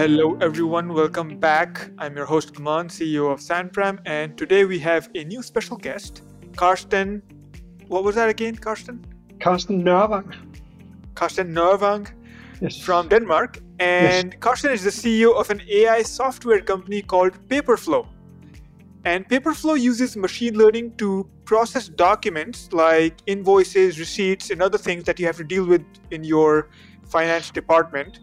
Hello, everyone. Welcome back. I'm your host, Aman, CEO of Sandpram, and today we have a new special guest, Carsten. What was that again, Carsten? Carsten Nørrevang. Carsten Nørrevang Yes. from Denmark. And Carsten is the CEO of an AI software company called Paperflow. And Paperflow uses machine learning to process documents like invoices, receipts, and other things that you have to deal with in your finance department.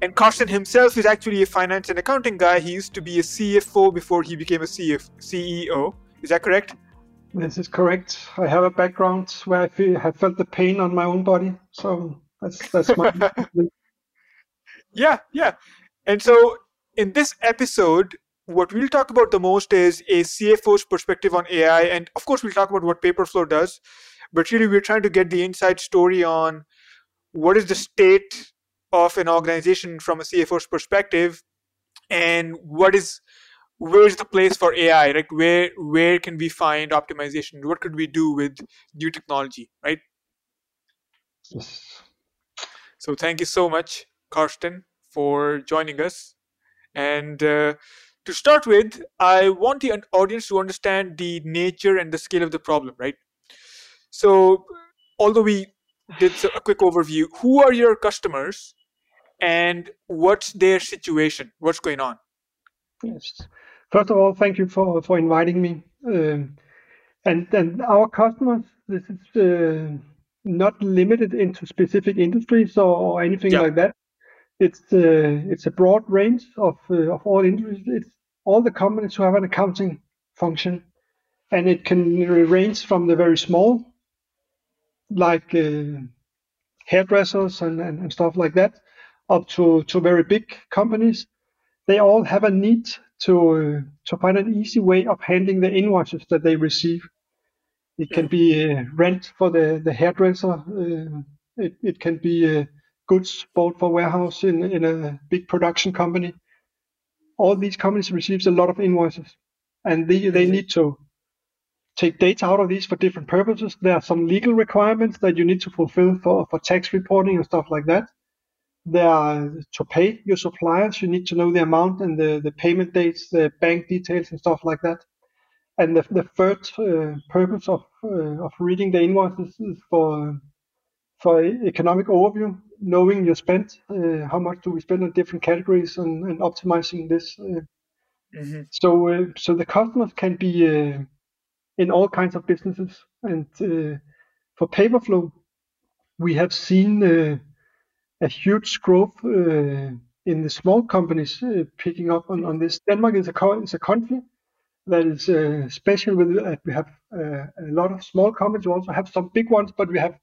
And Carson himself is actually a finance and accounting guy. He used to be a CFO before he became a CF- CEO. Is that correct? This is correct. I have a background where I feel, I felt the pain on my own body, so that's that's my. Yeah, yeah. And so in this episode, what we'll talk about the most is a CFO's perspective on AI. And of course, we'll talk about what Paperflow does. But really, we're trying to get the inside story on what is the state of an organization from a CFO's perspective and what is where's the place for AI? Like where where can we find optimization? What could we do with new technology, right? yes. So thank you so much, Carsten, for joining us. And uh, to start with, I want the audience to understand the nature and the scale of the problem, right? So, although we did a quick overview, who are your customers and what's their situation? What's going on? Yes. First of all, thank you for for inviting me. Um, and and our customers, this is uh, not limited into specific industries or, or anything Yeah. like that. It's uh, it's a broad range of uh, of all industries. It's all the companies who have an accounting function, and it can range from the very small, like uh, hairdressers and, and, and stuff like that, up to to very big companies they all have a need to uh, to find an easy way of handling the invoices that they receive. It can be uh, rent for the the hairdresser. Uh, it it can be uh, goods bought for warehouse in in a big production company. All these companies receives a lot of invoices, and they they Mhm. need to take data out of these for different purposes. There are some legal requirements that you need to fulfill for for tax reporting and stuff like that there are to pay your suppliers. You need to know the amount and the, the payment dates the bank details and stuff like that. And the, the third uh, purpose of uh, of reading the invoices is for for economic overview knowing your spend uh, how much do we spend on different categories and, and optimizing this uh, hmm so uh, so the customers can be uh, in all kinds of businesses. And uh, for paperflow we have seen uh, a huge growth uh, in the small companies uh, picking up on, on this. Denmark is a co- is a country that is uh, special with that we have uh, a lot of small companies. We also have some big ones, but we have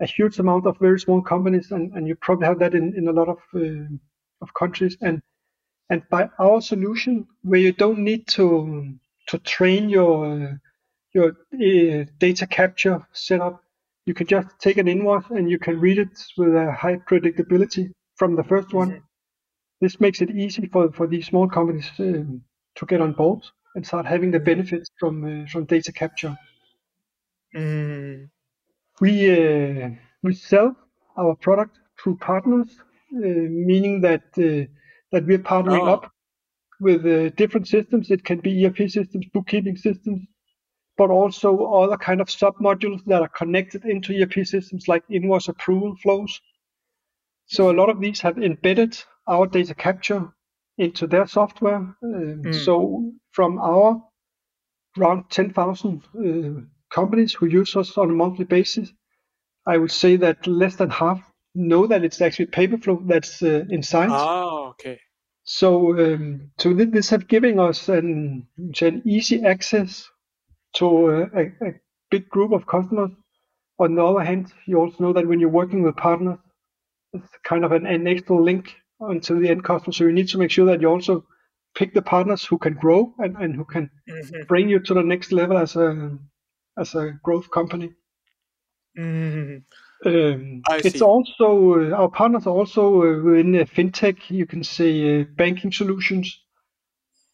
a huge amount of very small companies, and, and you probably have that in, in a lot of uh, of countries. And and by our solution, where you don't need to to train your uh, your uh, data capture setup, you can just take an invoice and you can read it with a high predictability from the first one. This makes it easy for, for these small companies um, to get on board and start having the benefits from uh, from data capture. mm We uh, we sell our product through partners, uh, meaning that uh, that we're partnering Oh. up with uh, different systems. It can be ERP systems, bookkeeping systems, but also other kind of sub modules that are connected into ERP systems like invoice approval flows. So a lot of these have embedded our data capture into their software. Um, Mm. So from our around 10,000 uh, companies who use us on a monthly basis, I would say that less than half know that it's actually Paperflow that's uh, inside. Oh, okay. So, um, so this have given us an, an easy access to uh, a, a big group of customers. On the other hand, you also know that when you're working with partners, it's kind of an, an extra link onto the end customer. So you need to make sure that you also pick the partners who can grow and, and who can hmm bring you to the next level as a as a growth company. hmm Um, it's also uh, our partners are also uh, within uh, fintech. You can say uh, banking solutions,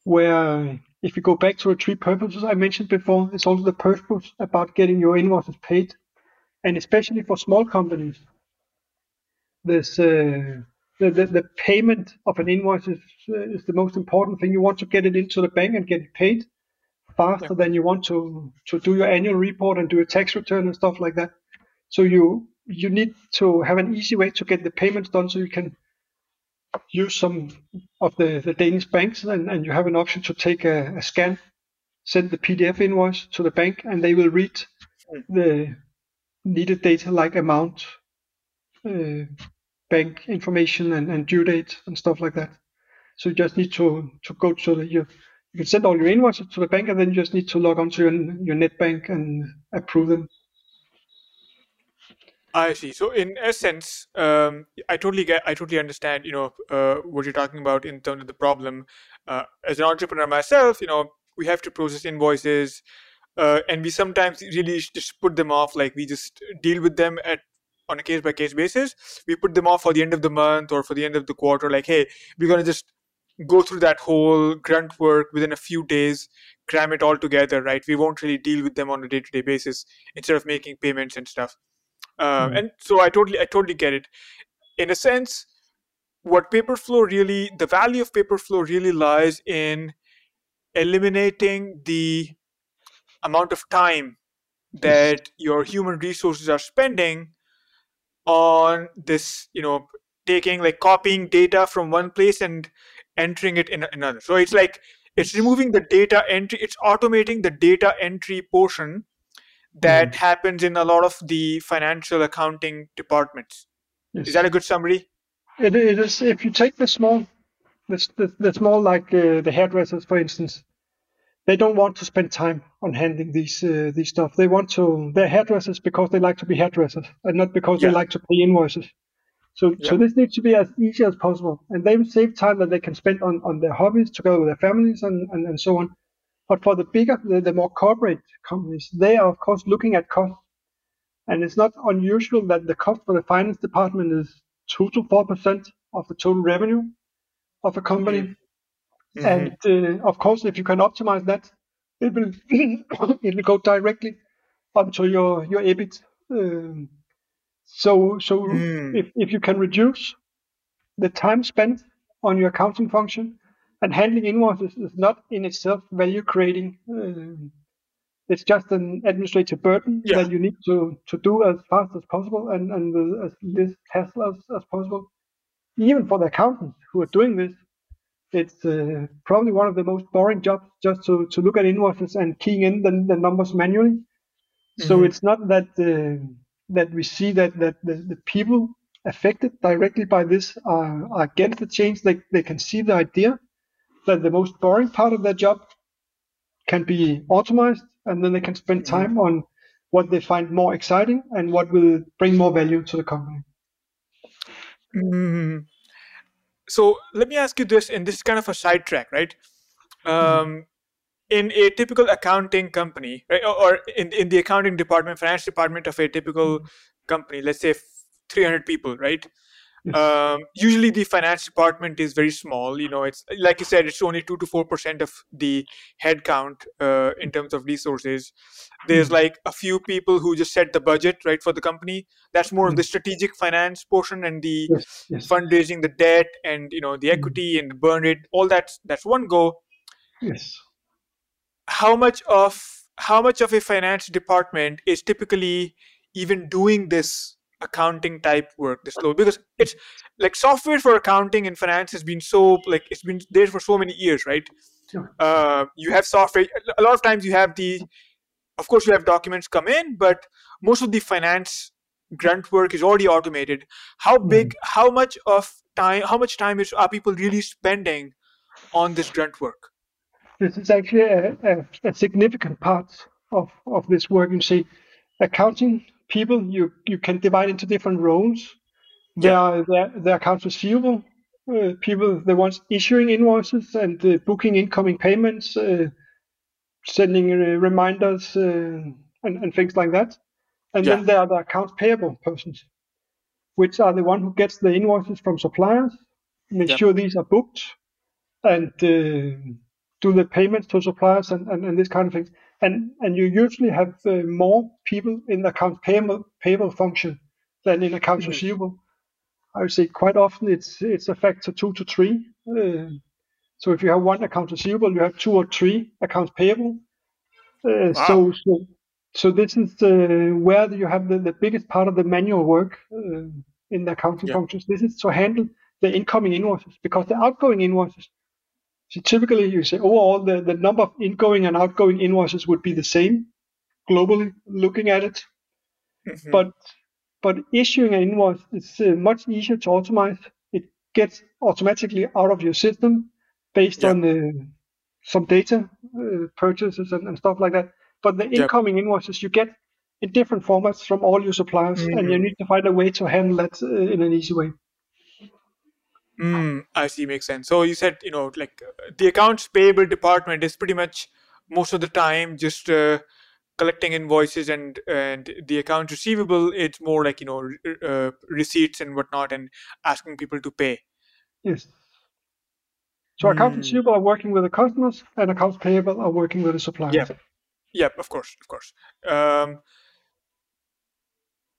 where if you go back to the three purposes I mentioned before, it's also the purpose about getting your invoices paid, and especially for small companies. There's uh, the, the, the payment of an invoice is, is the most important thing. You want to get it into the bank and get it paid faster yeah. than you want to to do your annual report and do a tax return and stuff like that. So you you need to have an easy way to get the payments done so you can use some of the, the Danish banks and, and you have an option to take a, a scan, send the PDF invoice to the bank and they will read the needed data like amount, uh, bank information and, and due date and stuff like that. So you just need to, to go to the, you, you can send all your invoices to the bank and then you just need to log onto your, your net bank and approve them. I see. So in essence, um, I totally get, I totally understand, you know, uh, what you're talking about in terms of the problem. Uh, as an entrepreneur myself, you know, we have to process invoices, uh, and we sometimes really just put them off. Like we just deal with them at on a case by case basis. We put them off for the end of the month or for the end of the quarter. Like, hey, we're gonna just go through that whole grunt work within a few days, cram it all together, right? We won't really deal with them on a day to day basis instead of making payments and stuff. Uh, mm-hmm. And so I totally, I totally get it. In a sense, what Paperflow really, the value of Paperflow really lies in eliminating the amount of time that your human resources are spending on this, you know, taking like copying data from one place and entering it in another. So it's like it's removing the data entry, it's automating the data entry portion that mm. happens in a lot of the financial accounting departments. Yes. Is that a good summary? It, it is. If you take the small, the, the, the small like uh, the hairdressers, for instance, they don't want to spend time on handling these uh, these stuff. They want to. They're hairdressers because they like to be hairdressers, and not because yeah. they like to pay invoices. So, yeah. so this needs to be as easy as possible, and they save time that they can spend on, on their hobbies together with their families and, and, and so on. But for the bigger, the, the more corporate companies, they are of course looking at cost. And it's not unusual that the cost for the finance department is two to four percent of the total revenue of a company. Mm-hmm. And uh, of course, if you can optimize that, it will it will go directly onto your your EBIT. Um, so so mm. if if you can reduce the time spent on your accounting function and handling invoices is not in itself value creating. Uh, it's just an administrative burden yeah. that you need to, to do as fast as possible and, and with as little hassle as, as possible. Even for the accountants who are doing this, it's uh, probably one of the most boring jobs just to, to look at invoices and keying in the, the numbers manually. Mm-hmm. So it's not that uh, that we see that, that the, the people affected directly by this are, are against the change. They, they can see the idea, that the most boring part of their job can be automated and then they can spend mm-hmm. time on what they find more exciting and what will bring more value to the company. Mm. So let me ask you this, and this is kind of a sidetrack, right? Mm-hmm. Um, in a typical accounting company, right, or in, in the accounting department, finance department of a typical mm-hmm. company, let's say 300 people, right? Um, usually the finance department is very small. You know, it's like you said, it's only two to four percent of the headcount uh, in terms of resources. There's mm like a few people who just set the budget right for the company. That's more of the strategic finance portion and the yes, yes. fundraising, the debt, and you know the mm equity and the burn rate. All that that's one go. Yes. How much of how much of a finance department is typically even doing this accounting type work this low because it's like software for accounting and finance has been so like it's been there for so many years right sure. uh, you have software a lot of times you have the of course you have documents come in but most of the finance grunt work is already automated how hmm. big how much of time how much time is are people really spending on this grunt work this is actually a, a, a significant part of of this work you see accounting people you you can divide into different roles. There yeah. are the, the accounts receivable uh, people, the ones issuing invoices and uh, booking incoming payments, uh, sending uh, reminders uh, and, and things like that. And yeah. then there are the accounts payable persons, which are the one who gets the invoices from suppliers, make yeah. sure these are booked, and uh, do the payments to suppliers and, and, and this kind of things and and you usually have uh, more people in the accounts payable payable function than in accounts mm-hmm. receivable. I would say quite often it's it's a factor two to three. Uh, so if you have one account receivable, you have two or three accounts payable. Uh, Wow. So so so this is uh, where you have the, the biggest part of the manual work uh, in the accounting Yeah. functions. This is to handle the incoming invoices because the outgoing invoices. So typically you say overall the, the number of incoming and outgoing invoices would be the same globally looking at it. Mhm. But but issuing an invoice is uh, much easier to automate. It gets automatically out of your system based Yeah. on uh, some data uh, purchases and, and stuff like that. But the Yep. incoming invoices you get in different formats from all your suppliers, and you Mhm. need to find a way to handle that uh, in an easy way. Mm, I see, makes sense. So you said, you know, like the accounts payable department is pretty much most of the time just uh, collecting invoices, and and the accounts receivable it's more like you know uh, receipts and whatnot, and asking people to pay. Yes. So accounts Mm. receivable are working with the customers, and accounts payable are working with the suppliers. Yeah. Yep, of course, of course. Um,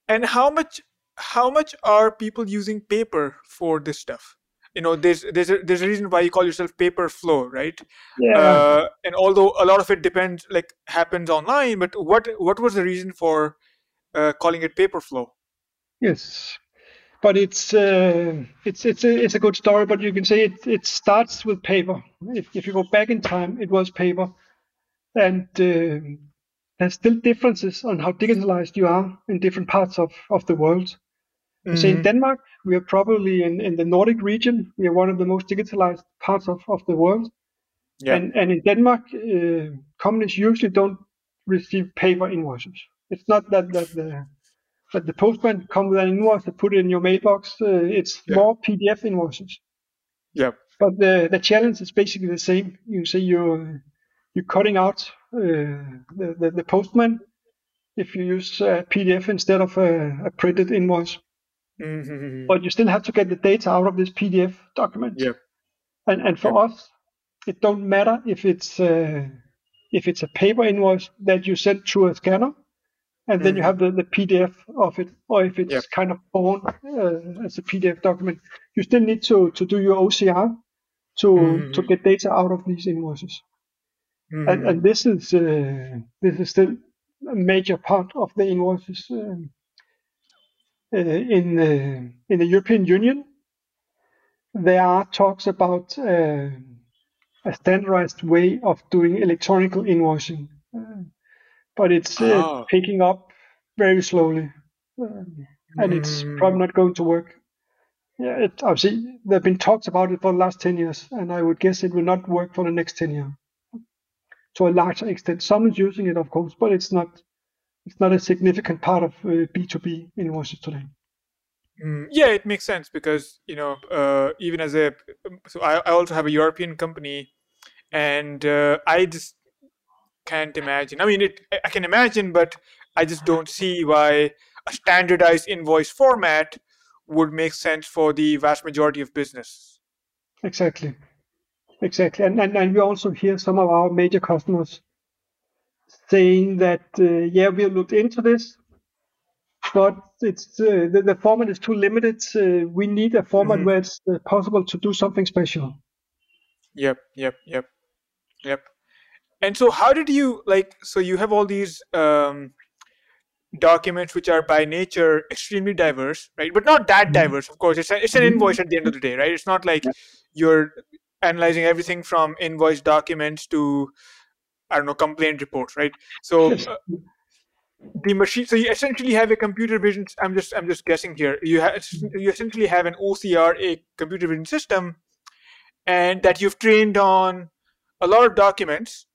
and how much how much are people using paper for this stuff? You know, there's there's a, there's a reason why you call yourself paper flow, right? Yeah. uh, and although a lot of it depends like happens online but what what was the reason for uh, calling it paper flow Yes, but it's uh, it's it's a it's a good story. But you can say it it starts with paper. If if you go back in time, it was paper, and uh, there's still differences on how digitalized you are in different parts of of the world. So in Mhm. Denmark, we are probably in, in the Nordic region. We are one of the most digitalized parts of, of the world. yeah And and in Denmark, uh, companies usually don't receive paper invoices. It's not that that the that the postman come with an invoice and put it in your mailbox. Uh, it's Yeah. more PDF invoices. yeah But the the challenge is basically the same. You say you're you're cutting out uh, the, the the postman if you use a PDF instead of a, a printed invoice. Mhm. But you still have to get the data out of this PDF document. Yeah. And and for us, it don't matter if it's uh, if it's a paper invoice that you send through a scanner, and then you Mhm. have the, the PDF of it, or if it's Yep. kind of born uh, as a PDF document, you still need to to do your OCR to to Mhm. get data out of these invoices. And and this is uh, this is still a major part of the invoices um, in uh, in the European Union. There are talks about uh, a standardized way of doing electronic invoicing, uh, but it's uh, Oh. picking up very slowly, um, and it's Mm. probably not going to work. Yeah, it, obviously there have been talks about it for the last ten years, and I would guess it will not work for the next ten years to a larger extent. Someone's using it, of course, but it's not it's not a significant part of uh, B2B invoices today. Mm, yeah it makes sense because you know uh, even as a so I, I also have a european company and uh, i just can't imagine i mean it I- i can imagine but i just don't see why a standardized invoice format would make sense for the vast majority of business Exactly. Exactly. And, and, and we also hear some of our major customers saying that, uh, yeah, we have looked into this, but it's uh, the, the format is too limited. Uh, we need a format Mhm. where it's uh, possible to do something special. Yep, yep, yep, yep. And so, how did you like? So you have all these um, documents which are by nature extremely diverse, right? But not that Mhm. diverse, of course. It's a, it's an Mhm. invoice at the end of the day, right? It's not like you're analyzing everything from invoice documents to I don't know complaint reports, right? So uh, the machine. So you essentially have a computer vision. I'm just I'm just guessing here. You have you essentially have an OCR, a computer vision system, and that you've trained on a lot of documents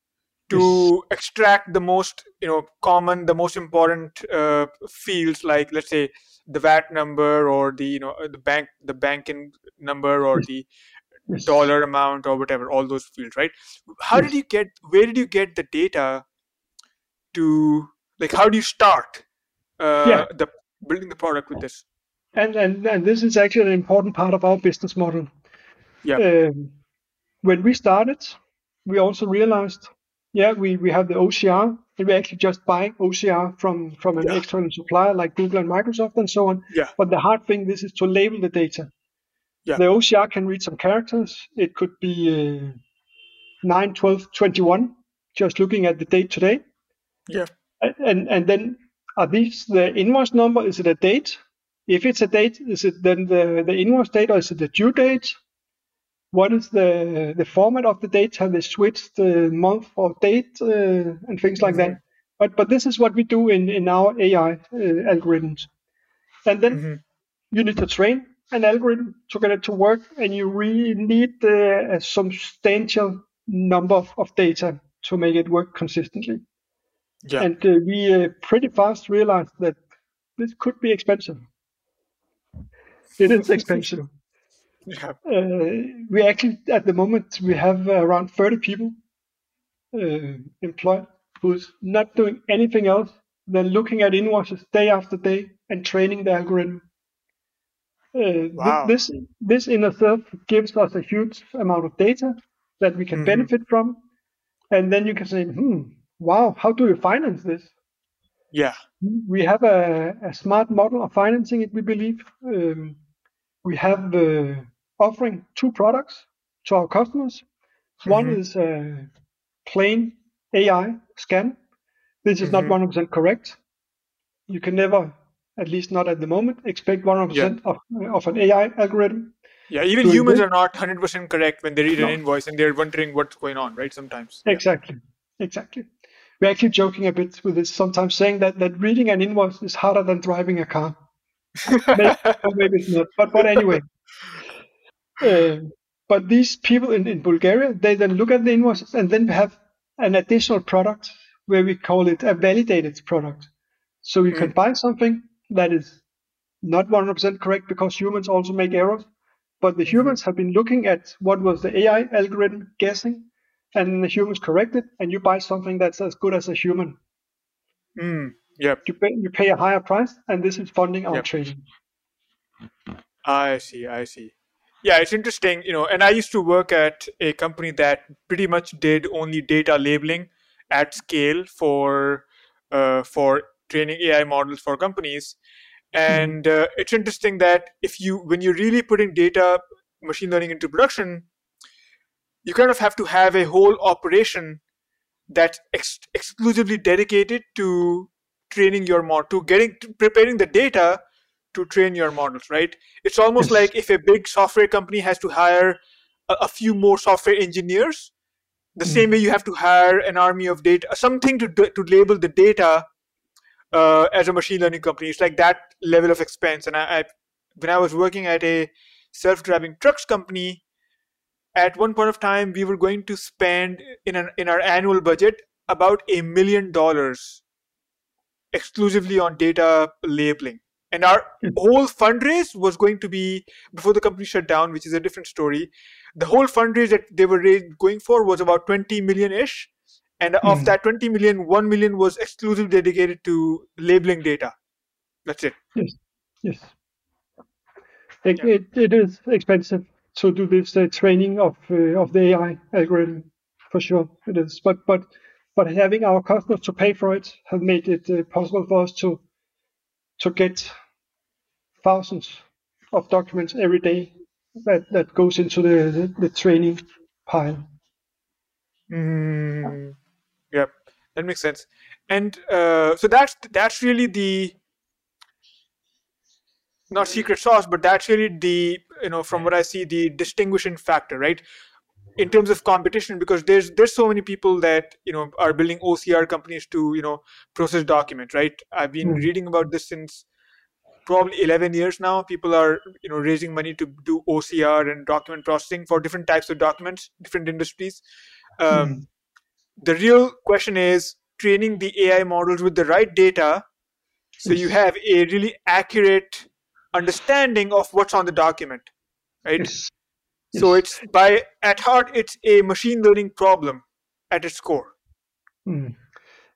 to extract the most you know common the most important uh, fields like let's say the VAT number or the you know uh, the bank the banking number or Yes. the Yes. Dollar amount or whatever all those fields right how did you get where did you get the data to like how do you start uh, Yeah. the building the product with this And, and, and this is actually an important part of our business model. Yeah. Um, when we started, we also realized yeah, we, we have the OCR. And we actually just buy OCR from, from an Yeah. external supplier like Google and Microsoft and so on. Yeah. But the hard thing this is to label the data. Yeah. The OCR can read some characters. It could be uh, 9, 12, 21, just looking at the date today. Yeah. And and then are these the invoice number? Is it a date? If it's a date, is it then the, the invoice date or is it the due date? What is the the format of the date? Have they switched the month or date uh, and things like that? But but this is what we do in in our AI uh, algorithms. And then Mhm. you need to train an algorithm to get it to work, and you really need uh, a substantial number of, data to make it work consistently. Yeah. And uh, we uh, pretty fast realized that this could be expensive. It is expensive. yeah. Uh, we actually, at the moment, we have around 30 people uh, employed who's not doing anything else than looking at invoices day after day and training the algorithm. Uh, Wow. This this in itself gives us a huge amount of data that we can Mhm. benefit from, and then you can say, "Hmm, wow, how do you finance this?" Yeah. we have a, a smart model of financing it, we believe. Um, we have uh, offering two products to our customers. One Mhm. is a plain AI scan. This is Mhm. not 100% correct. You can never, at least not at the moment, expect 100% of, of an AI algorithm. Yeah. Even humans good. are not 100% correct when they read No. an invoice and they're wondering what's going on, right? Sometimes. Yeah. Exactly. Exactly. We're actually joking a bit with this, sometimes saying that, that reading an invoice is harder than driving a car. maybe, maybe it's not. But but anyway. Uh, but these people in, in Bulgaria, they then look at the invoices and then have an additional product where we call it a validated product. So you can buy something that is not 100% correct because humans also make errors. But the humans have been looking at what was the AI algorithm guessing, and the humans corrected, and you buy something that's as good as a human. Mm. Yep. You pay, you pay a higher price, and this is funding our Yep. training. I see. I see. Yeah, it's interesting, you know. And I used to work at a company that pretty much did only data labeling at scale for uh, for training AI models for companies. And uh, it's interesting that if you when you're really putting data machine learning into production, you kind of have to have a whole operation that's ex- exclusively dedicated to training your model, to getting to preparing the data to train your models, right? It's almost like if a big software company has to hire a, a few more software engineers, the same way you have to hire an army of data, something to do- to label the data uh, as a machine learning company. It's like that level of expense. And I, I when I was working at a self-driving trucks company, at one point of time we were going to spend in an in our annual budget about a million dollars exclusively on data labeling and our Hmm. whole fundraise was going to be before the company shut down which is a different story the whole fundraise that they were going for was about 20 million ish and of Hmm. that 20 million 1 million was exclusively dedicated to labeling data that's it Yes. It, it, it is expensive to do this uh, training of uh, of the AI algorithm, for sure it is. But but but having our customers to pay for it have made it uh, possible for us to to get thousands of documents every day that, that goes into the, the, the training pile. Mm, yep, that makes sense. And uh, so that's that's really the not secret sauce, but that's really the you know from what I see the distinguishing factor, right? In terms of competition, because there's there's so many people that you know are building OCR companies to you know process documents, right? I've been Hmm. reading about this since probably 11 years now people are you know raising money to do ocr and document processing for different types of documents different industries um, Hmm. The real question is training the ai models with the right data so you have a really accurate understanding of what's on the document right Yes. so it's by at heart it's a machine learning problem at its core Mm.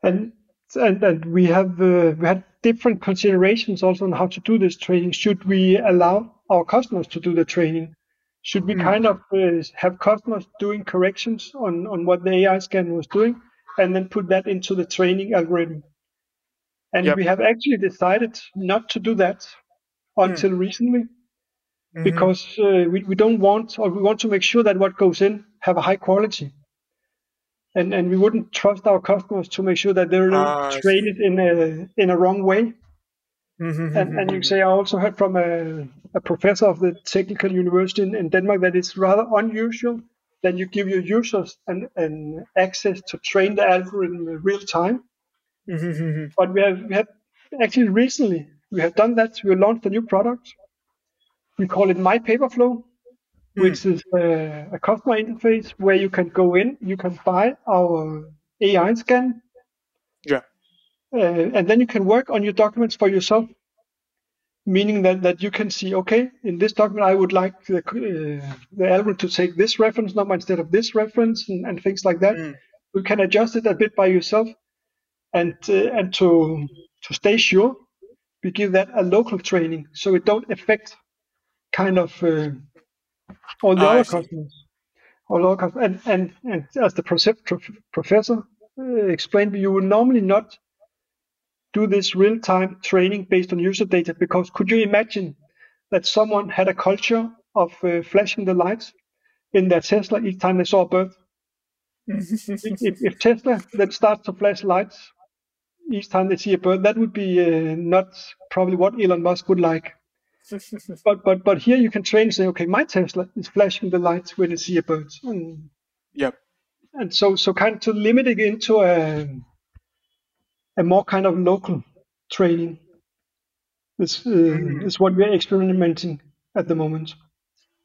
And and and we have uh, we had different considerations also on how to do this training. Should we allow our customers to do the training? Should we Mm. kind of uh, have customers doing corrections on on what the AI scan was doing, and then put that into the training algorithm. And Yep. we have actually decided not to do that until recently Mhm. because uh, we, we don't want or we want to make sure that what goes in have a high quality. And and we wouldn't trust our customers to make sure that they're Ah, not train it in a in a wrong way. Mhm, And, and you say I also heard from a, a professor of the technical university in, in Denmark that it's rather unusual that you give your users an, an access to train the algorithm in real time. mhm, mhm. But we have, we have actually recently we have done that. We launched a new product. We call it My Paperflow, which is uh, a customer interface where you can go in, you can buy our AI scan, Yeah. Uh, and then you can work on your documents for yourself. Meaning that, that you can see, okay, in this document I would like the, uh, the algorithm to take this reference number instead of this reference and, and things like that. Mm. You can adjust it a bit by yourself, and uh, and to to stay sure, we give that a local training so it don't affect kind of uh, all the I other customers. All other customers. And, and, and as the prof- professor uh, explained, you would normally not do this real time training based on user data because could you imagine that someone had a culture of uh, flashing the lights in their Tesla each time they saw a bird? if, if Tesla then starts to flash lights each time they see a bird, that would be uh, not probably what Elon Musk would like. But but but here you can train and say, okay, my Tesla is flashing the lights when it see a bird, and, Yep. and so so kind of to limit it into a a more kind of local training is uh, is what we're experimenting at the moment.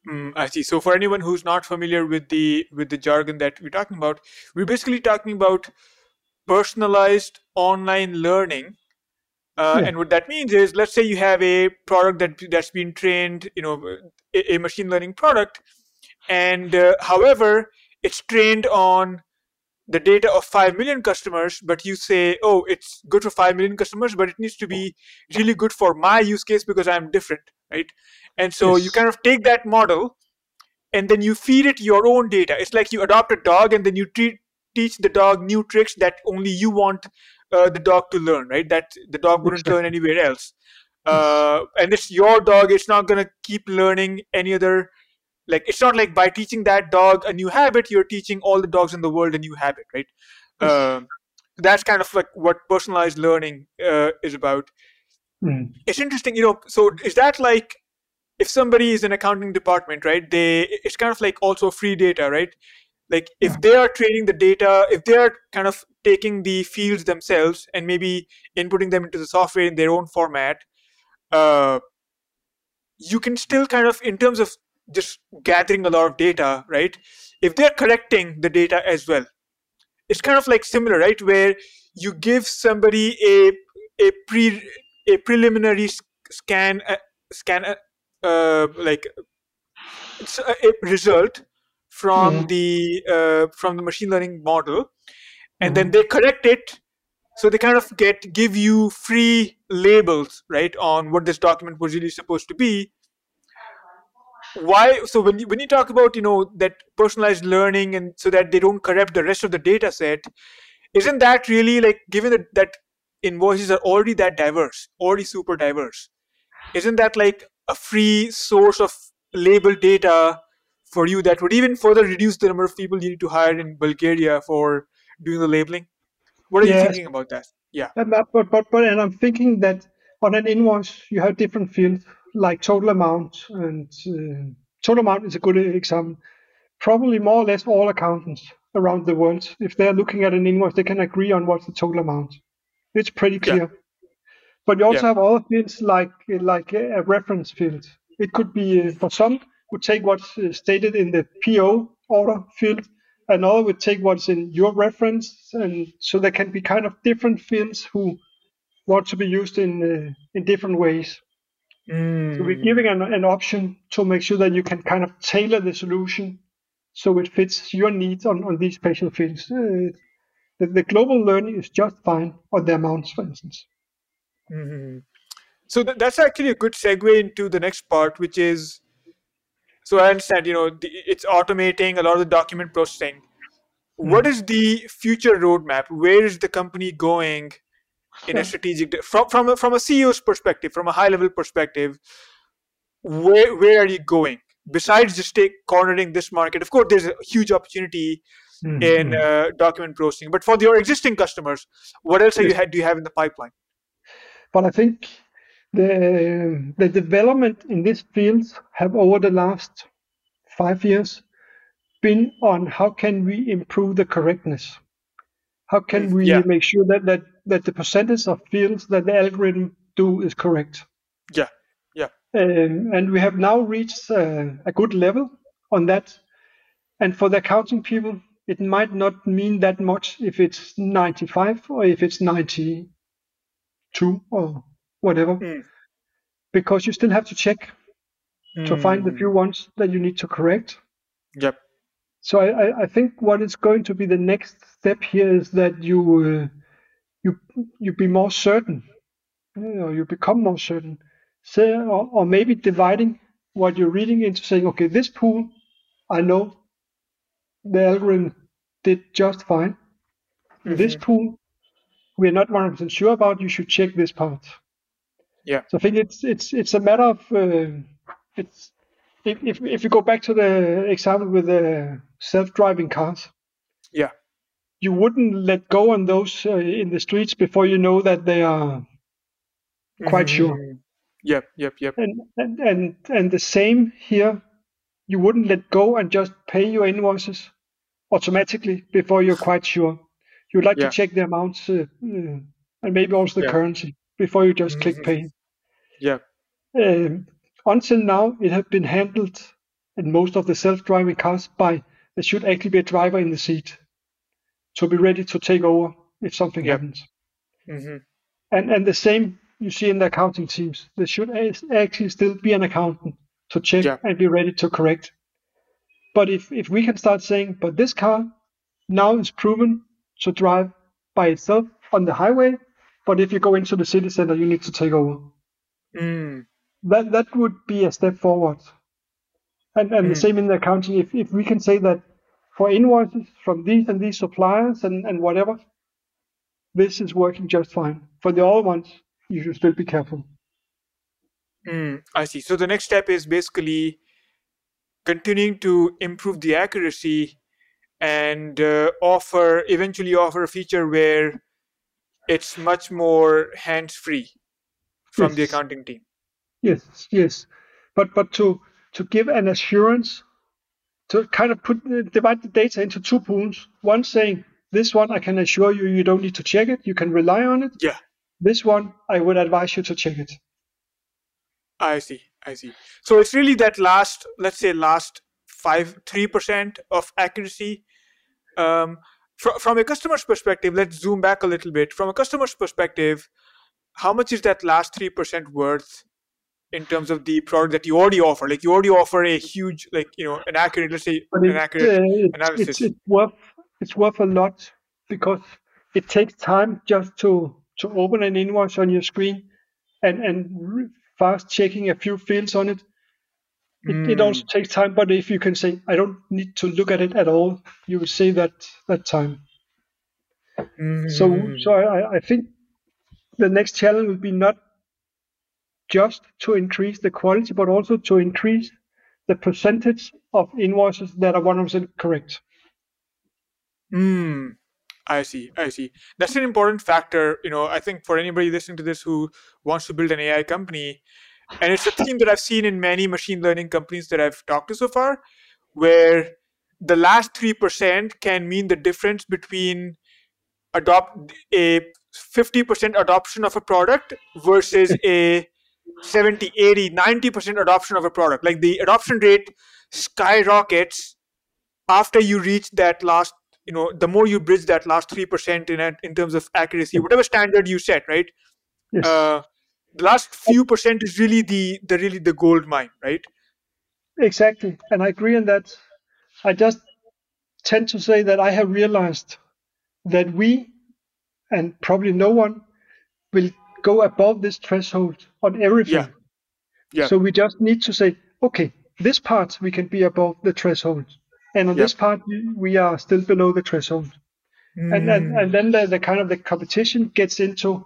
Mm, I see. So for anyone who's not familiar with the with the jargon that we're talking about, we're basically talking about personalized online learning. Uh, Yeah. And what that means is, let's say you have a product that that's been trained, you know, a, a machine learning product, and uh, however, it's trained on the data of 5 million customers but you say oh it's good for 5 million customers but it needs to be really good for my use case because i'm different right? And so you kind of take that model and then you feed it your own data. It's like you adopt a dog and then you treat, teach the dog new tricks that only you want uh, the dog to learn right? That the dog wouldn't learn anywhere else. Uh, and it's your dog it's not going to keep learning any other like it's not like by teaching that dog a new habit you're teaching all the dogs in the world a new habit right um, that's kind of like what personalized learning uh, is about Mm. it's interesting you know so is that like if somebody is in accounting department right they it's kind of like also free data right like if Yeah. they are training the data if they are kind of taking the fields themselves and maybe inputting them into the software in their own format uh, you can still kind of in terms of just gathering a lot of data right if they're collecting the data as well it's kind of like similar right where you give somebody a a pre a preliminary scan uh, scan uh, uh, like it's a, result from Mhm. the uh, from the machine learning model and then Mhm. they correct it so they kind of get give you free labels right on what this document was really supposed to be why so when you, when you talk about you know that personalized learning and so that they don't corrupt the rest of the data set isn't that really like given that, that invoices are already that diverse already super diverse isn't that like a free source of labeled data for you that would even further reduce the number of people you need to hire in bulgaria for doing the labeling? What are you thinking about that? Yeah. Uh, But, but, but, and I'm thinking that on an invoice, you have different fields like total amount and uh, total amount is a good example. Probably more or less all accountants around the world, if they're looking at an invoice, they can agree on what's the total amount. It's pretty Yeah. clear. But you also Yeah. have other fields like like a reference field. It could be uh, for some would take what's uh, stated in the PO order field, another would take what's in your reference, and so there can be kind of different fields who want to be used in uh, in different ways. So we're Mm. giving an, an option to make sure that you can kind of tailor the solution so it fits your needs on, on these special fields. Uh, the, the global learning is just fine on the amounts, for instance. Mhm. So th- that's actually a good segue into the next part, which is so I understand, you know, the, it's automating a lot of the document processing. what is the future roadmap? Where is the company going in a strategic from from a, from a CEO's perspective, from a high level perspective? Where where are you going? Besides just take cornering this market, of course, there's a huge opportunity Mhm. in uh, document processing. But for your existing customers, what else are you do you have in the pipeline? But I think the the development in this field have over the last five years been on how can we improve the correctness? How can Mm, we yeah. make sure that, that that the percentage of fields that the algorithm do is correct? Yeah, yeah. Um, and we have now reached uh, a good level on that. And for the accounting people, it might not mean that much if it's 95 or if it's 92 or whatever, Mm. because you still have to check to find the Mm, few ones that you need to correct. Yep. So I, I, I think what is going to be the next step here is that you uh, you you be more certain, you know, you become more certain, say, or, or maybe dividing what you're reading into saying, okay, this pool, I know the algorithm did just fine. This Mhm. pool, we're not 100% sure about. You should check this part. Yeah. So I think it's it's it's a matter of uh, it's if, if if you go back to the example with the self-driving cars, Yeah. you wouldn't let go on those uh, in the streets before you know that they are quite sure. Mhm. Yep. Yep. Yep. And and and and the same here, you wouldn't let go and just pay your invoices automatically before you're quite sure. You'd like Yeah. to check the amounts uh, uh, and maybe also the Yeah. currency before you just click Mhm. pay. Yep. Um, until now, it has been handled in most of the self-driving cars by there should actually be a driver in the seat to be ready to take over if something Yep. happens. hmm And and the same you see in the accounting teams. There should actually still be an accountant to check Yeah. and be ready to correct. But if if we can start saying, but this car now is proven to drive by itself on the highway, but if you go into the city center, you need to take over. Mm. That that would be a step forward. And and the Mm. same in the accounting. If if we can say that for invoices from these and these suppliers and, and whatever, this is working just fine. For the other ones, you should still be careful. Mm, I see. So the next step is basically continuing to improve the accuracy and uh, offer eventually offer a feature where it's much more hands free from the accounting team. Yes, yes, but but to to give an assurance, to kind of put divide the data into two pools. One saying this one I can assure you you don't need to check it, you can rely on it. Yeah, This one I would advise you to check it. I see. I see. So it's really that last, let's say, last five, three percent of accuracy. Um, fr- from a customer's perspective, let's zoom back a little bit. From a customer's perspective, how much is that last three percent worth in terms of the product that you already offer? Like you already offer a huge, like you know, an accurate, let's say, But an it, accurate uh, it's, analysis. it's it's worth it's worth a lot because it takes time just to to open an invoice on your screen and and fast checking a few fields on it. It, it also Mm, takes time, but if you can say I don't need to look at it at all, you will save that that time. So mm, so I, I think the next challenge will be not just to increase the quality, but also to increase the percentage of invoices that are 100% correct. mm. I see. I see. That's an important factor. You know, I think for anybody listening to this who wants to build an AI company, and it's a theme that I've seen in many machine learning companies that I've talked to so far, where the last 3% can mean the difference between adopt a 50% adoption of a product versus a 70 80 90% adoption of a product like the adoption rate skyrockets after you reach that last you know the more you bridge that last 3% in in terms of accuracy whatever standard you set right Yes. uh, the last few percent is really the the really the gold mine right Exactly, and I agree on that. I just tend to say that I have realized that we, and probably no one, will go above this threshold on everything. Yeah. Yeah. So we just need to say, okay, this part we can be above the threshold. And on Yep. this part, we- we are still below the threshold. And, and, Mm. and then the, the kind of the competition gets into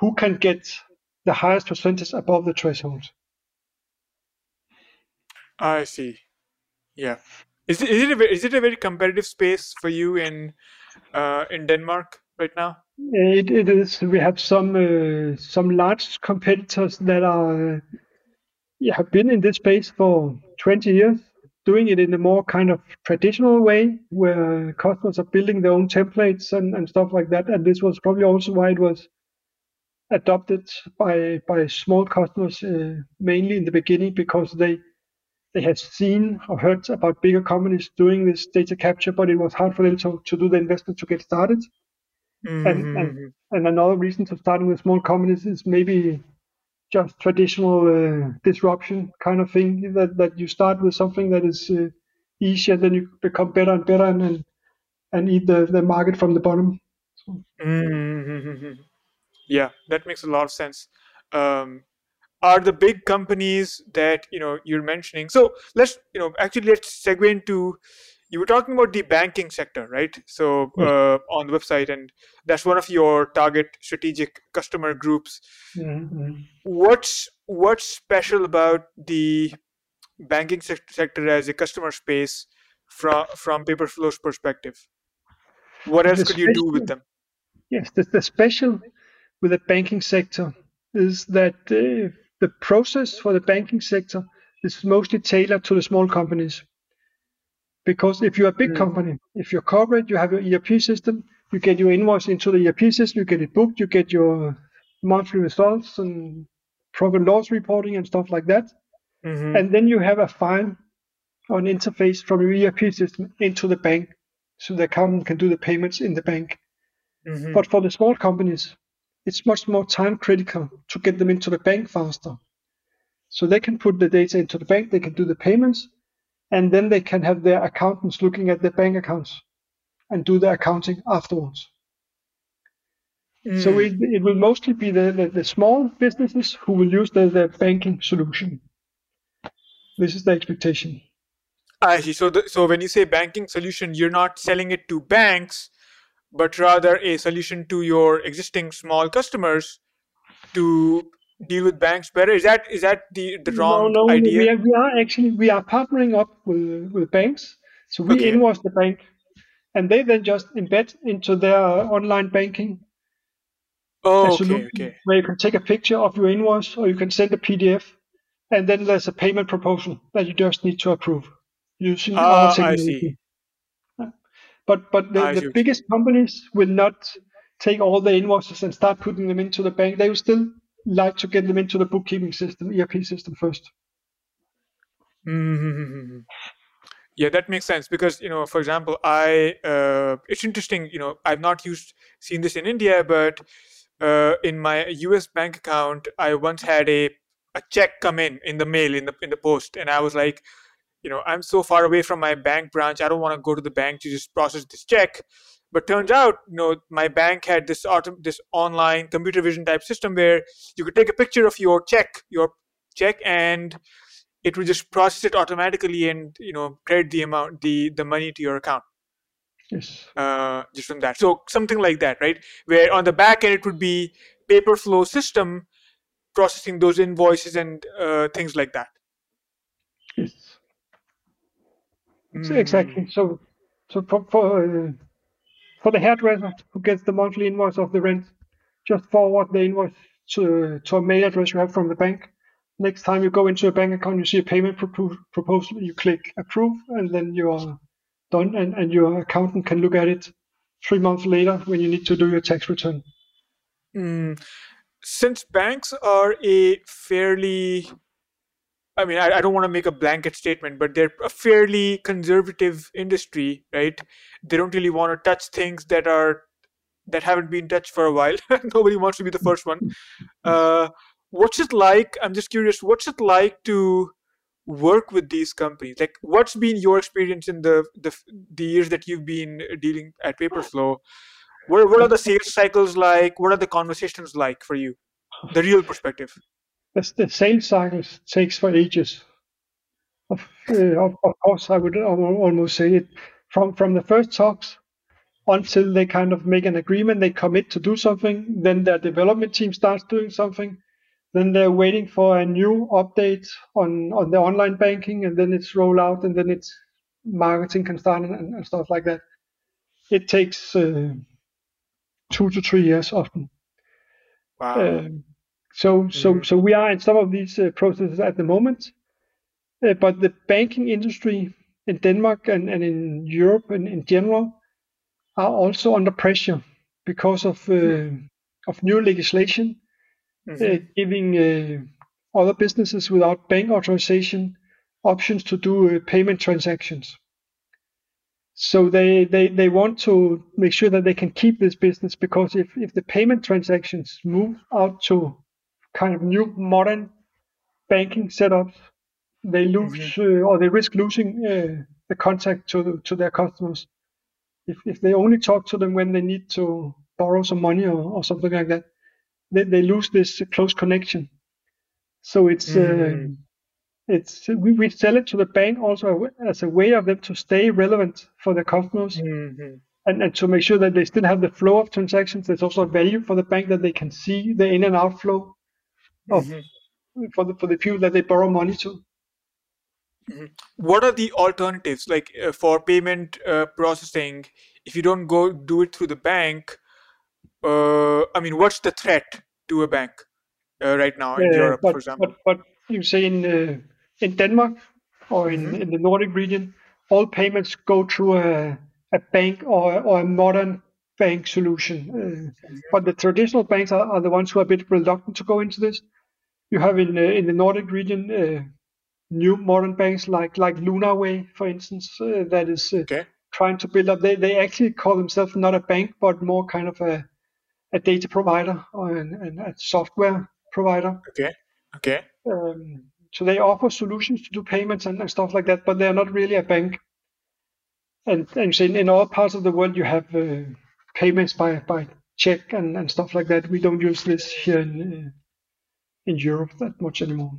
who can get the highest percentage above the threshold. I see. Yeah. Is it is it a, is it a very competitive space for you in uh, in Denmark right now? It, it is. We have some uh, some large competitors that are uh, have been in this space for 20 years, doing it in a more kind of traditional way, where customers are building their own templates and, and stuff like that. And this was probably also why it was adopted by by small customers uh, mainly in the beginning because they they had seen or heard about bigger companies doing this data capture, but it was hard for them to, to do the investment to get started. And, and and another reason to starting with small companies is maybe just traditional uh, disruption kind of thing that, that you start with something that is uh, easier then you become better and better and and, and eat the, the market from the bottom so, Mhm. Yeah, that makes a lot of sense. Um, are the big companies that you know you're mentioning? So let's you know actually let's segue into. You were talking about the banking sector, right? So Yes. uh, on the website, and that's one of your target strategic customer groups. Mhm. What's what's special about the banking sec- sector as a customer space from from Paperflow's perspective? What else The could you do with them? yes the, the special with the banking sector is that uh, the process for the banking sector is mostly tailored to the small companies because if you're a big Mm. company if you're corporate you have your erp system you get your invoice into the erp system you get it booked you get your monthly results and profit loss reporting and stuff like that Mhm. and then you have a file or an interface from your erp system into the bank so the accountant can do the payments in the bank Mhm. but for the small companies, it's much more time critical to get them into the bank faster. So they can put the data into the bank, they can do the payments, and then they can have their accountants looking at their bank accounts and do the accounting afterwards. So Mm. it, it will mostly be the, the, the small businesses who will use the, the banking solution. This is the expectation. I see. So, the, so when you say banking solution, you're not selling it to banks, but rather a solution to your existing small customers to deal with banks better. Is that is that the the wrong no, no, idea? We are, we are actually we are partnering up with with banks. So we Okay. invoice the bank, and they then just embed into their online banking oh, okay, okay. where you can take a picture of your invoice or you can send a PDF, and then there's a payment proposal that you just need to approve using Ah, our I technology. see. But but the, the biggest companies will not take all the invoices and start putting them into the bank. They will still like to get them into the bookkeeping system, ERP system first. Mhm. Yeah, that makes sense because you know, for example, I uh, it's interesting. You know, I've not used seen this in India, but uh, in my U.S. bank account, I once had a a check come in in the mail in the in the post, and I was like, you know, I'm so far away from my bank branch, I don't want to go to the bank to just process this check. But turns out, you know, my bank had this autom- this online computer vision type system where you could take a picture of your check, your check, and it would just process it automatically and you know credit the amount the the money to your account Yes. uh, just from that so something like that right where on the back end it would be Paperflow system processing those invoices and uh, things like that Yes. So Mm. Exactly. So, so for for, uh, for the hairdresser who gets the monthly invoice of the rent, just forward the invoice to to a mail address you have from the bank. Next time you go into a bank account, you see a payment propo- proposal. You click approve, and then you are done, and, and your accountant can look at it three months later when you need to do your tax return. Mm. since banks are a fairly I mean, I, I don't want to make a blanket statement, but they're a fairly conservative industry, right? They don't really want to touch things that are that haven't been touched for a while. Nobody wants to be the first one. Uh, what's it like? I'm just curious. What's it like to work with these companies? Like, what's been your experience in the the, the years that you've been dealing at Paperflow? What what are the sales cycles like? What are the conversations like for you? The real perspective. The, the sales cycle takes for ages. of, uh, of, of course, I would almost say it from from the first talks until they kind of make an agreement, they commit to do something, then their development team starts doing something, then they're waiting for a new update on on the online banking, and then it's roll out, and then it's marketing can start and, and stuff like that. It takes uh, two to three years often. Wow. Um, so so Mhm. so we are in some of these uh, processes at the moment, uh, but the banking industry in Denmark and, and in Europe and in general are also under pressure because of uh, of new legislation Mhm. uh, giving uh, other businesses without bank authorization options to do uh, payment transactions. So they, they, they want to make sure that they can keep this business because if, if the payment transactions move out to kind of new modern banking setups, they lose uh, or they risk losing uh, the contact to to their customers. If if they only talk to them when they need to borrow some money or, or something like that, they, they lose this close connection. So it's Mhm. uh, it's we, we sell it to the bank also as a way of them to stay relevant for their customers Mhm. and, and to make sure that they still have the flow of transactions. There's also a value for the bank that they can see the in and out flow of Mhm. for the for the people that they borrow money to. What are the alternatives like uh, for payment uh, processing? If you don't go do it through the bank, uh, I mean, what's the threat to a bank uh, right now in Uh, Europe, but, for example? but but you say in uh, in Denmark or in, Mhm. in the Nordic region, all payments go through a, a bank or or a modern bank solution. Uh, but the traditional banks are, are the ones who are a bit reluctant to go into this. You have in uh, in the Nordic region uh, new modern banks like like Lunarway, for instance, uh, that is uh, Okay. trying to build up. They they actually call themselves not a bank, but more kind of a a data provider or an, an, a software provider. Okay. Okay. Um, so they offer solutions to do payments and, and stuff like that, but they're not really a bank. And, and in, in all parts of the world, you have uh, payments by, by check and, and stuff like that. We don't use this here in, in Europe that much anymore.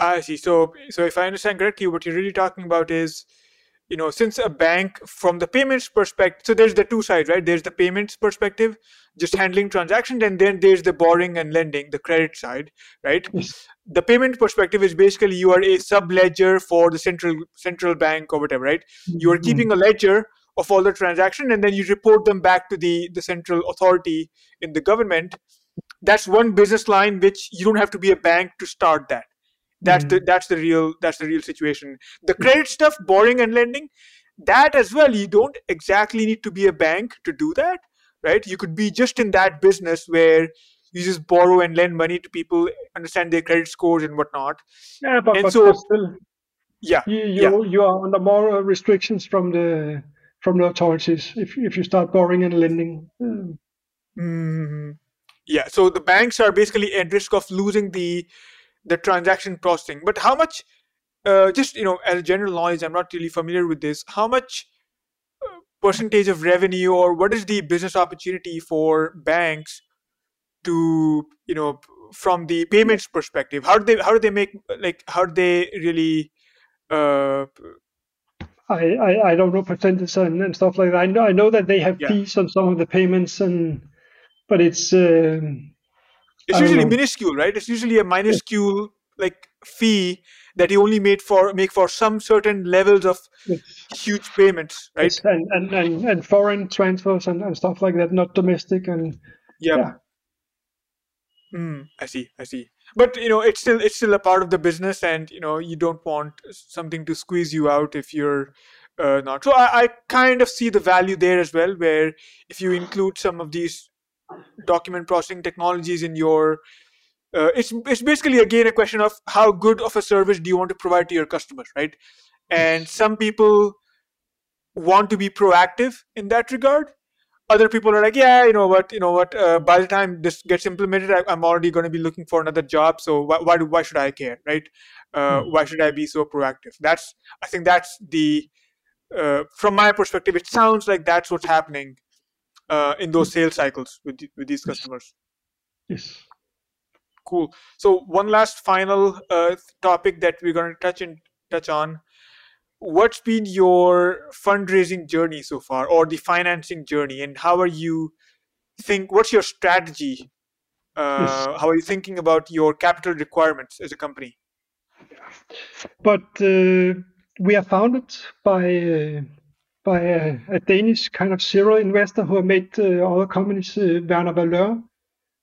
I see. So, so if I understand correctly, what you're really talking about is, you know, since a bank from the payments perspective, so there's the two sides, right? There's the payments perspective, just handling transactions, and then there's the borrowing and lending, the credit side, right? Yes. The payment perspective is basically you are a sub ledger for the central central bank or whatever, right? You are Mhm. keeping a ledger of all the transaction, and then you report them back to the the central authority in the government. That's one business line which you don't have to be a bank to start that. That's the that's the real that's the real situation. The credit stuff borrowing and lending that as well you don't exactly need to be a bank to do that right? You could be just in that business where you just borrow and lend money to people understand their credit scores and whatnot. Yeah, but, And but, so- still, yeah you, you, yeah. you are under more restrictions from the from the authorities if, if you start borrowing and lending. Um, Mhm. Yeah so the banks are basically at risk of losing the the transaction processing but how much uh, just you know as a general knowledge i'm not really familiar with this how much uh, percentage of revenue or what is the business opportunity for banks to you know from the payments perspective how do they how do they make like how do they really uh I, I, I don't know percentages and, and stuff like that. I know I know that they have Yeah. fees on some of the payments and but it's um, it's usually minuscule right it's usually a minuscule like fee that you only made for make for some certain levels of it's, huge payments right it's and, and, and, and foreign transfers and, and stuff like that, not domestic and Yep. yeah. Mm, I see. I see. But you know, it's still it's still a part of the business, and you know, you don't want something to squeeze you out if you're uh, not. So I, I kind of see the value there as well, where if you include some of these document processing technologies in your uh, it's it's basically again a question of how good of a service do you want to provide to your customers, right? And some people want to be proactive in that regard. Other people are like, yeah, you know what, you know what. Uh, by the time this gets implemented, I, I'm already going to be looking for another job. So why why, do, why should I care, right? Uh, Hmm. Why should I be so proactive? That's I think that's the uh, from my perspective, it sounds like that's what's happening uh, in those sales cycles with the- with these customers. Yes. Cool. So one last final uh, topic that we're going to touch in touch on what's been your fundraising journey so far, or the financing journey, and how are you think? What's your strategy? Uh, yes. How are you thinking about your capital requirements as a company? But uh, we are founded by uh, by a, a, Danish kind of serial investor who made uh, other companies, uh, Werner Valeur,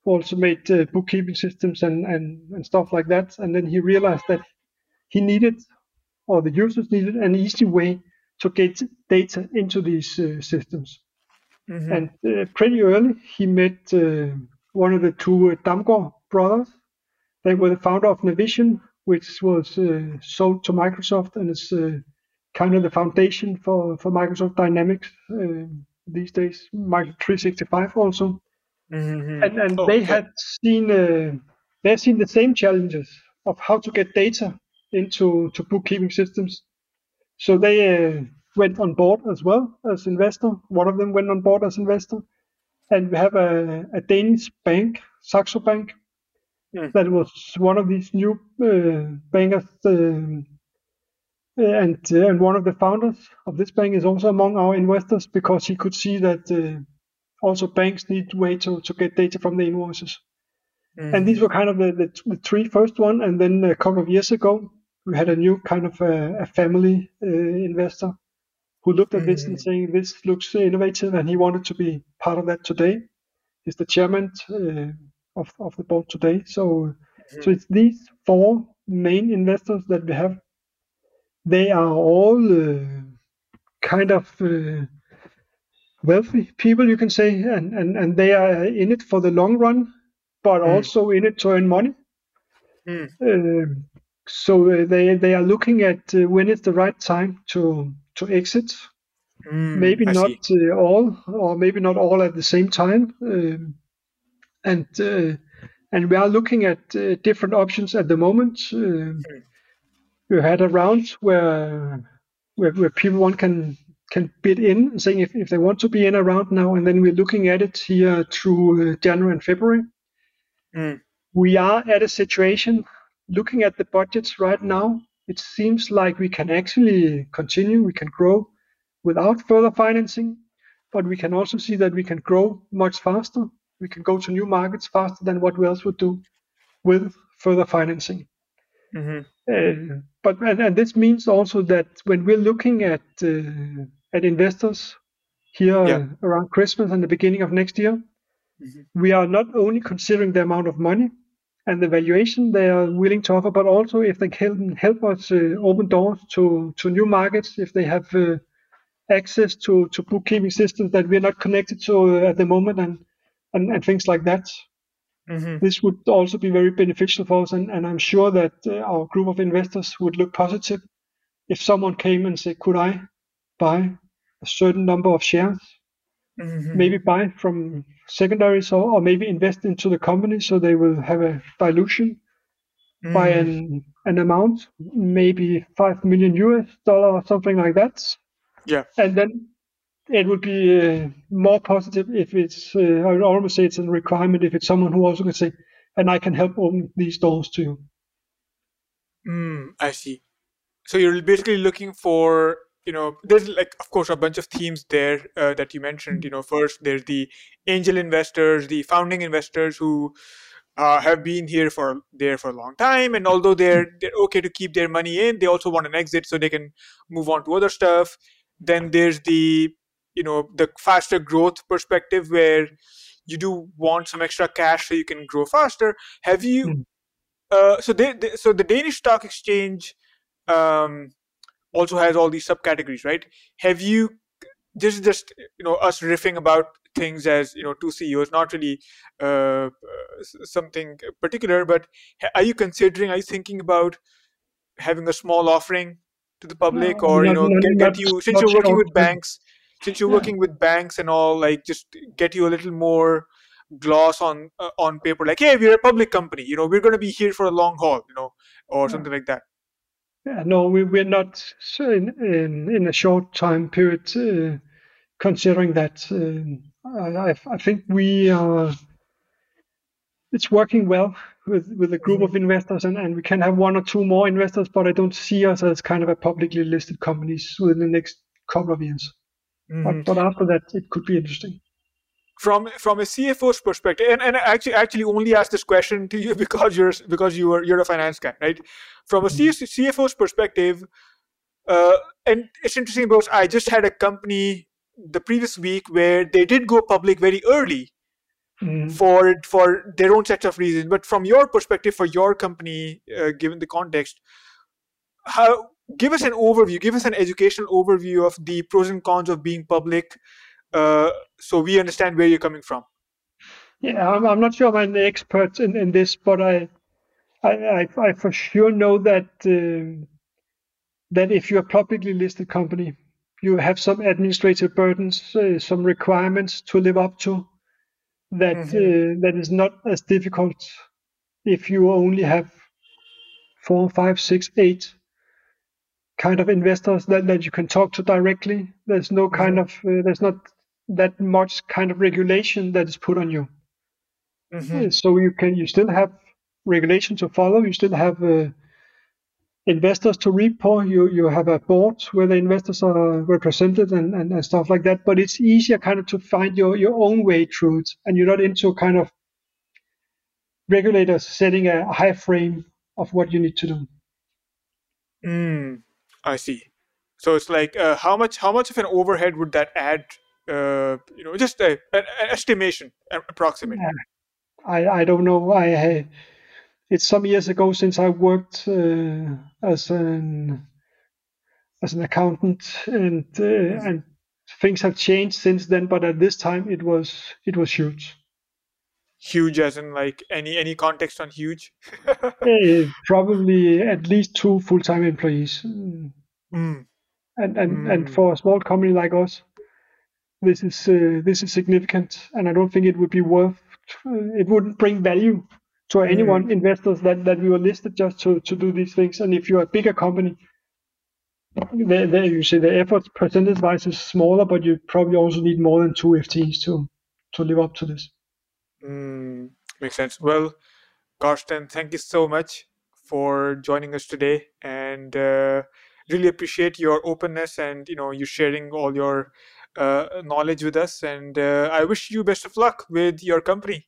who also made uh, bookkeeping systems and, and, and stuff like that. And then he realized that he needed, or the users needed, an easy way to get data into these uh, systems. Mm-hmm. And uh, pretty early, he met uh, one of the two Damgaard brothers. They were the founder of Navision, which was uh, sold to Microsoft and is uh, kind of the foundation for, for Microsoft Dynamics uh, these days, Microsoft 365 also. Mm-hmm. And, and oh, they okay. had seen uh, they seen the same challenges of how to get data into to bookkeeping systems. So they uh, went on board as well as investor. One of them went on board as investor, and we have a, a Danish bank, Saxo Bank, mm. that was one of these new uh, bankers. And uh, and one of the founders of this bank is also among our investors because he could see that uh, also banks need way to, to get data from the invoices. Mm. And these were kind of the, the, the, three first one. And then a couple of years ago, we had a new kind of a, a family uh, investor who looked at mm. this and mm. saying this looks innovative and he wanted to be part of that today. He's the chairman uh, of, of the board today. So, mm. so mm-hmm. it's these four main investors that we have. They are all uh, kind of uh, wealthy people, you can say, and, and, and they are in it for the long run, but mm. also in it to earn money. Mm. Uh, so uh, they they are looking at uh, when is the right time to to exit. Mm, maybe I not uh, all, or maybe not all at the same time. Um, and uh, and we are looking at uh, different options at the moment. Mm. We had a round where where, where people one can can bid in, saying if, if they want to be in around now, and then we're looking at it here through uh, January and February. Mm. We are at a situation, looking at the budgets right now, it seems like we can actually continue, we can grow without further financing, but we can also see that we can grow much faster. We can go to new markets faster than what we else would do with further financing. Mm-hmm. Uh, but and, and, this means also that when we're looking at uh, at investors here yeah. around Christmas and the beginning of next year, mm-hmm. we are not only considering the amount of money and the valuation they are willing to offer, but also if they can help us uh, open doors to, to new markets, if they have uh, access to, to bookkeeping systems that we're not connected to uh, at the moment, and, and, and things like that. Mm-hmm. This would also be very beneficial for us, and, and I'm sure that uh, our group of investors would look positive if someone came and said, "Could I buy a certain number of shares. Mm-hmm. Maybe buy from secondaries or, or maybe invest into the company so they will have a dilution mm. by an, an amount, maybe 5 million US dollar or something like that. Yeah. And then it would be uh, more positive if it's, uh, I would almost say it's a requirement if it's someone who also can say, and I can help open these doors to you. Mm, I see. So you're basically looking for you know there's like of course a bunch of themes there uh, that you mentioned you know first there's the angel investors the founding investors who uh, have been here for there for a long time and although they're they're okay to keep their money in they also want an exit so they can move on to other stuff then there's the you know the faster growth perspective where you do want some extra cash so you can grow faster have you hmm. uh, so they, they, so the danish stock exchange um, also has all these subcategories, right? Have you this is just you know us riffing about things as you know two CEOs, not really uh, something particular, but are you considering? Are you thinking about having a small offering to the public, or you know, get, get you since you're working with banks, since you're working with banks and all, like just get you a little more gloss on uh, on paper, like hey, we're a public company, you know, we're going to be here for a long haul, you know, or something like that. Yeah, no, we, we're not in, in, in a short time period uh, considering that. Uh, I, I think we are, it's working well with with a group mm-hmm. of investors, and, and we can have one or two more investors, but I don't see us as kind of a publicly listed companies within the next couple of years. Mm-hmm. But, but after that, it could be interesting from from a CFO's perspective, and, and actually actually only ask this question to you because you're because you are you're a finance guy, right? From a mm-hmm. CFO's perspective, uh, and it's interesting because I just had a company the previous week where they did go public very early mm. for for their own set of reasons. But from your perspective, for your company, uh, given the context, how give us an overview, give us an educational overview of the pros and cons of being public uh, so we understand where you're coming from. Yeah, I'm, I'm not sure I'm an expert in, in this, but I, I, I, I for sure know that uh, that if you're a publicly listed company, you have some administrative burdens, uh, some requirements to live up to that mm-hmm. uh, that is not as difficult if you only have four, five, six, eight kind of investors that, that you can talk to directly. There's no kind mm-hmm. of uh, there's not that much kind of regulation that is put on you. Mm-hmm. So you can you still have regulation to follow. You still have uh, investors to report. You you have a board where the investors are represented and, and, and, stuff like that. But it's easier kind of to find your, your own way through it, and you're not into kind of regulators setting a high frame of what you need to do. Mm, I see. So it's like uh, how much how much of an overhead would that add uh, you know, just a, an, estimation, approximate. I I don't know. I it's some years ago since I worked uh, as an as an accountant, and uh, and things have changed since then. But at this time, it was it was huge. Huge, as in like any any context on huge. uh, probably at least two full time employees. Mm. And and mm. and for a small company like us, this is uh, this is significant, and I don't think it would be worth. Uh, it wouldn't bring value to mm. anyone mm. investors that that we were listed just to to do these things. And if you're a bigger company, there, there you see the effort percentage wise is smaller, but you probably also need more than two fts to to live up to this. Mm, makes sense. Well, Carsten, thank you so much for joining us today, and uh, really appreciate your openness and you know you sharing all your uh, knowledge with us. And uh, I wish you best of luck with your company.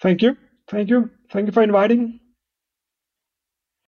Thank you. Thank you. Thank you for inviting.